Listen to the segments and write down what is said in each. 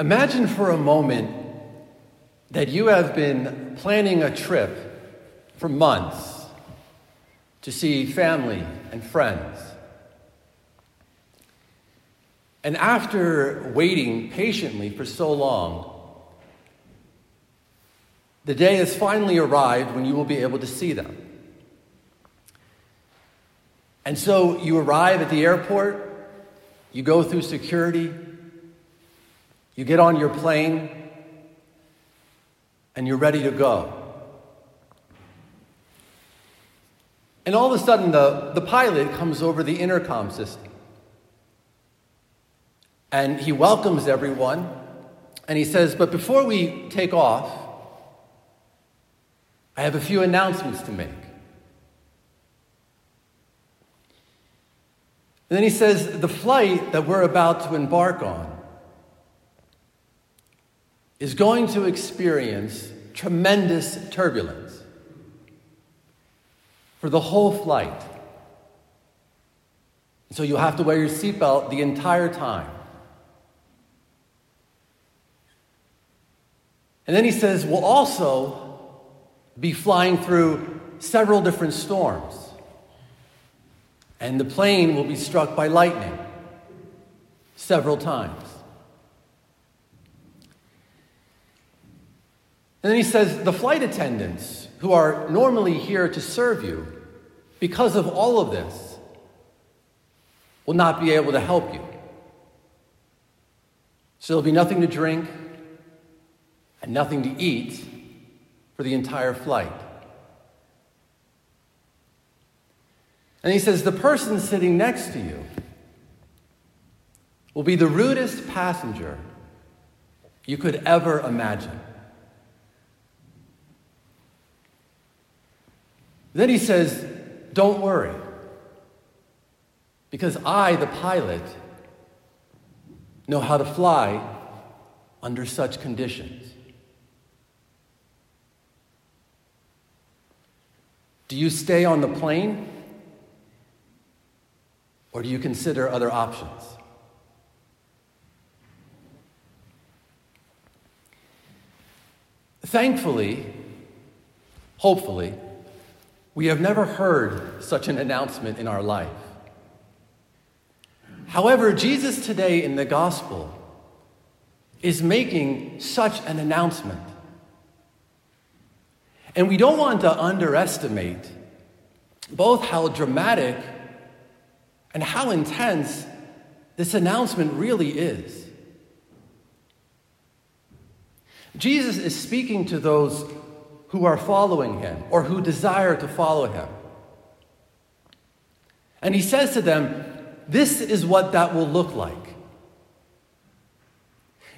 Imagine for a moment that you have been planning a trip for months to see family and friends. And after waiting patiently for so long, the day has finally arrived when you will be able to see them. And so you arrive at the airport, you go through security, you get on your plane, and you're ready to go. And all of a sudden, the, the pilot comes over the intercom system. And he welcomes everyone, and he says, But before we take off, I have a few announcements to make. And then he says, The flight that we're about to embark on is going to experience tremendous turbulence for the whole flight. So you'll have to wear your seatbelt the entire time. And then he says, We'll also be flying through several different storms. And the plane will be struck by lightning several times. And then he says the flight attendants who are normally here to serve you, because of all of this, will not be able to help you. So there'll be nothing to drink and nothing to eat for the entire flight. And he says the person sitting next to you will be the rudest passenger you could ever imagine. Then he says, Don't worry, because I, the pilot, know how to fly under such conditions. Do you stay on the plane? Or do you consider other options? Thankfully, hopefully, we have never heard such an announcement in our life. However, Jesus today in the gospel is making such an announcement. And we don't want to underestimate both how dramatic and how intense this announcement really is. Jesus is speaking to those who are following him or who desire to follow him. And he says to them, This is what that will look like.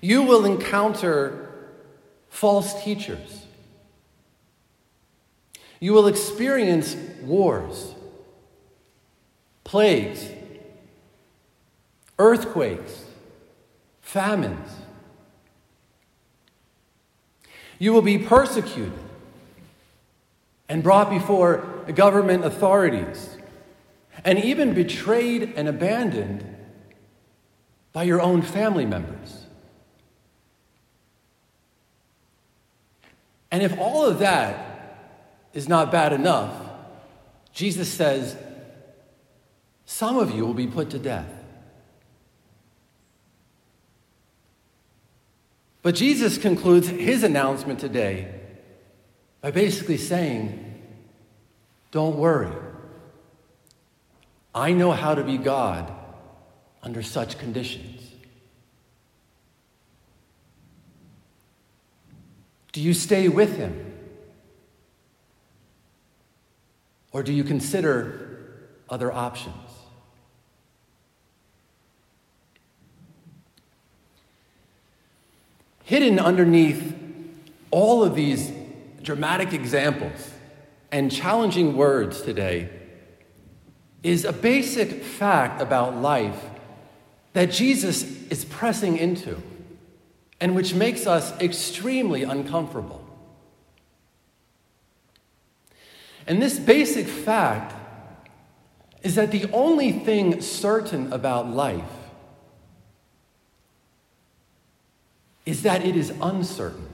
You will encounter false teachers. You will experience wars, plagues, earthquakes, famines. You will be persecuted and brought before government authorities, and even betrayed and abandoned by your own family members. And if all of that is not bad enough, Jesus says, some of you will be put to death. But Jesus concludes his announcement today by basically saying, Don't worry. I know how to be God under such conditions. Do you stay with Him? Or do you consider other options? Hidden underneath all of these dramatic examples and challenging words today is a basic fact about life that Jesus is pressing into and which makes us extremely uncomfortable. And this basic fact is that the only thing certain about life is that it is uncertain.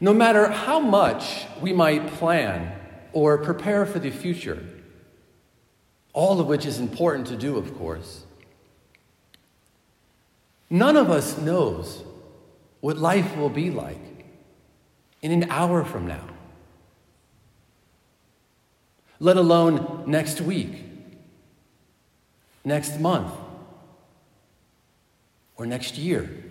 No matter how much we might plan or prepare for the future, all of which is important to do, of course, none of us knows what life will be like in an hour from now, let alone next week, next month, or next year.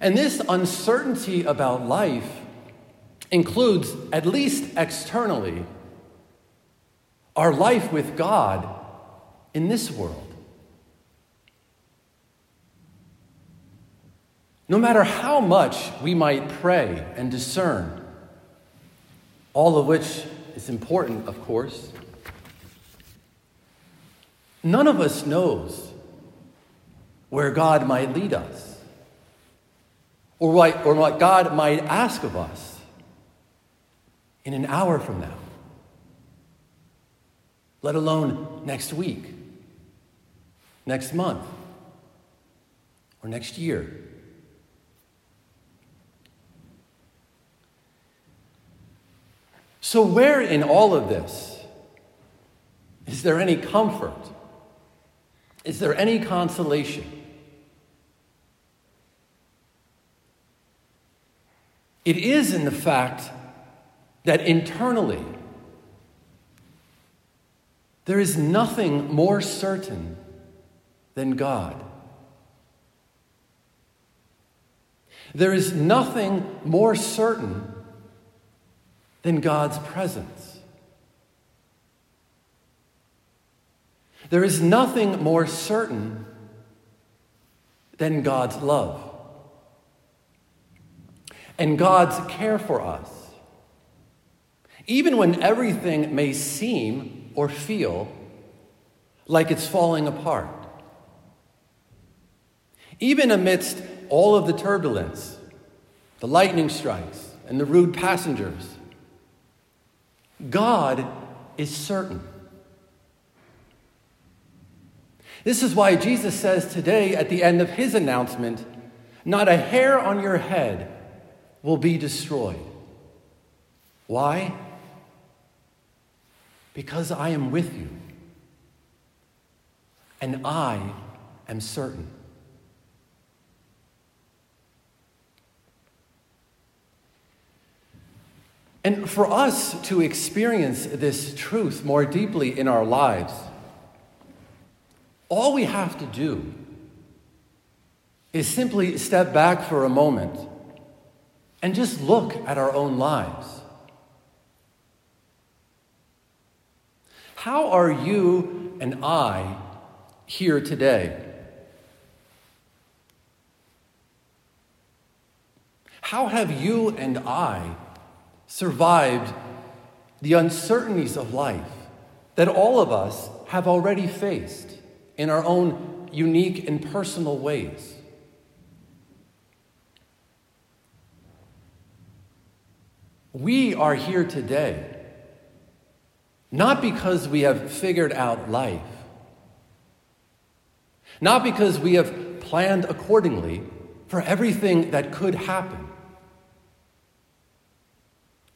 And this uncertainty about life includes, at least externally, our life with God in this world. No matter how much we might pray and discern, all of which is important, of course, none of us knows where God might lead us or what, or what God might ask of us in an hour from now, let alone next week, next month, or next year. So, where in all of this is there any comfort? Is there any consolation? It is in the fact that internally there is nothing more certain than God. There is nothing more certain than God's presence. There is nothing more certain than God's love and God's care for us. Even when everything may seem or feel like it's falling apart. Even amidst all of the turbulence, the lightning strikes, and the rude passengers, God is certain. This is why Jesus says today at the end of his announcement, Not a hair on your head will be destroyed. Why? Because I am with you, and I am certain. And for us to experience this truth more deeply in our lives, all we have to do is simply step back for a moment and just look at our own lives. How are you and I here today? How have you and I survived the uncertainties of life that all of us have already faced in our own unique and personal ways. We are here today not because we have figured out life, not because we have planned accordingly for everything that could happen.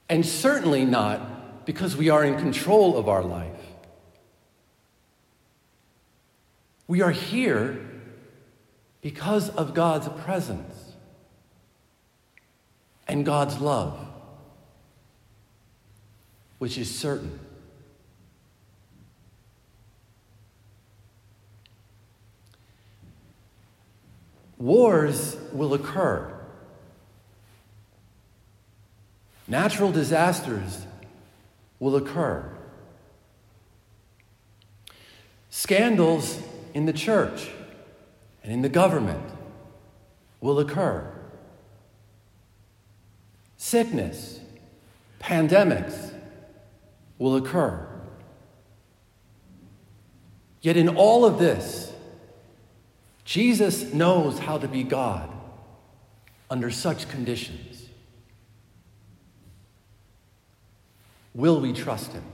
And certainly not because we are in control of our life. We are here because of God's presence and God's love, which is certain. Wars will occur. Natural disasters will occur. Scandals in the church and in the government will occur. Sickness, pandemics will occur. Yet in all of this, Jesus knows how to be God under such conditions. Will we trust him?